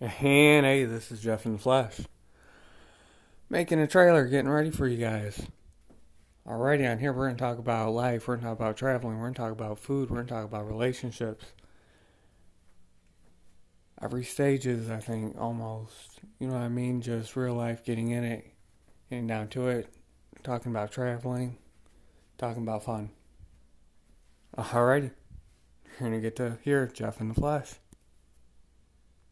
And hey, this is Jeff in the Flesh. Making a trailer, getting ready for you guys. Alrighty, on here we're going to talk about life, we're going to talk about traveling, we're going to talk about food, we're going to talk about relationships. Every stage is, I think, almost, you know what I mean? Just real life, getting in it, getting down to it, talking about traveling, talking about fun. Alrighty, you're going to get to hear Jeff in the Flesh.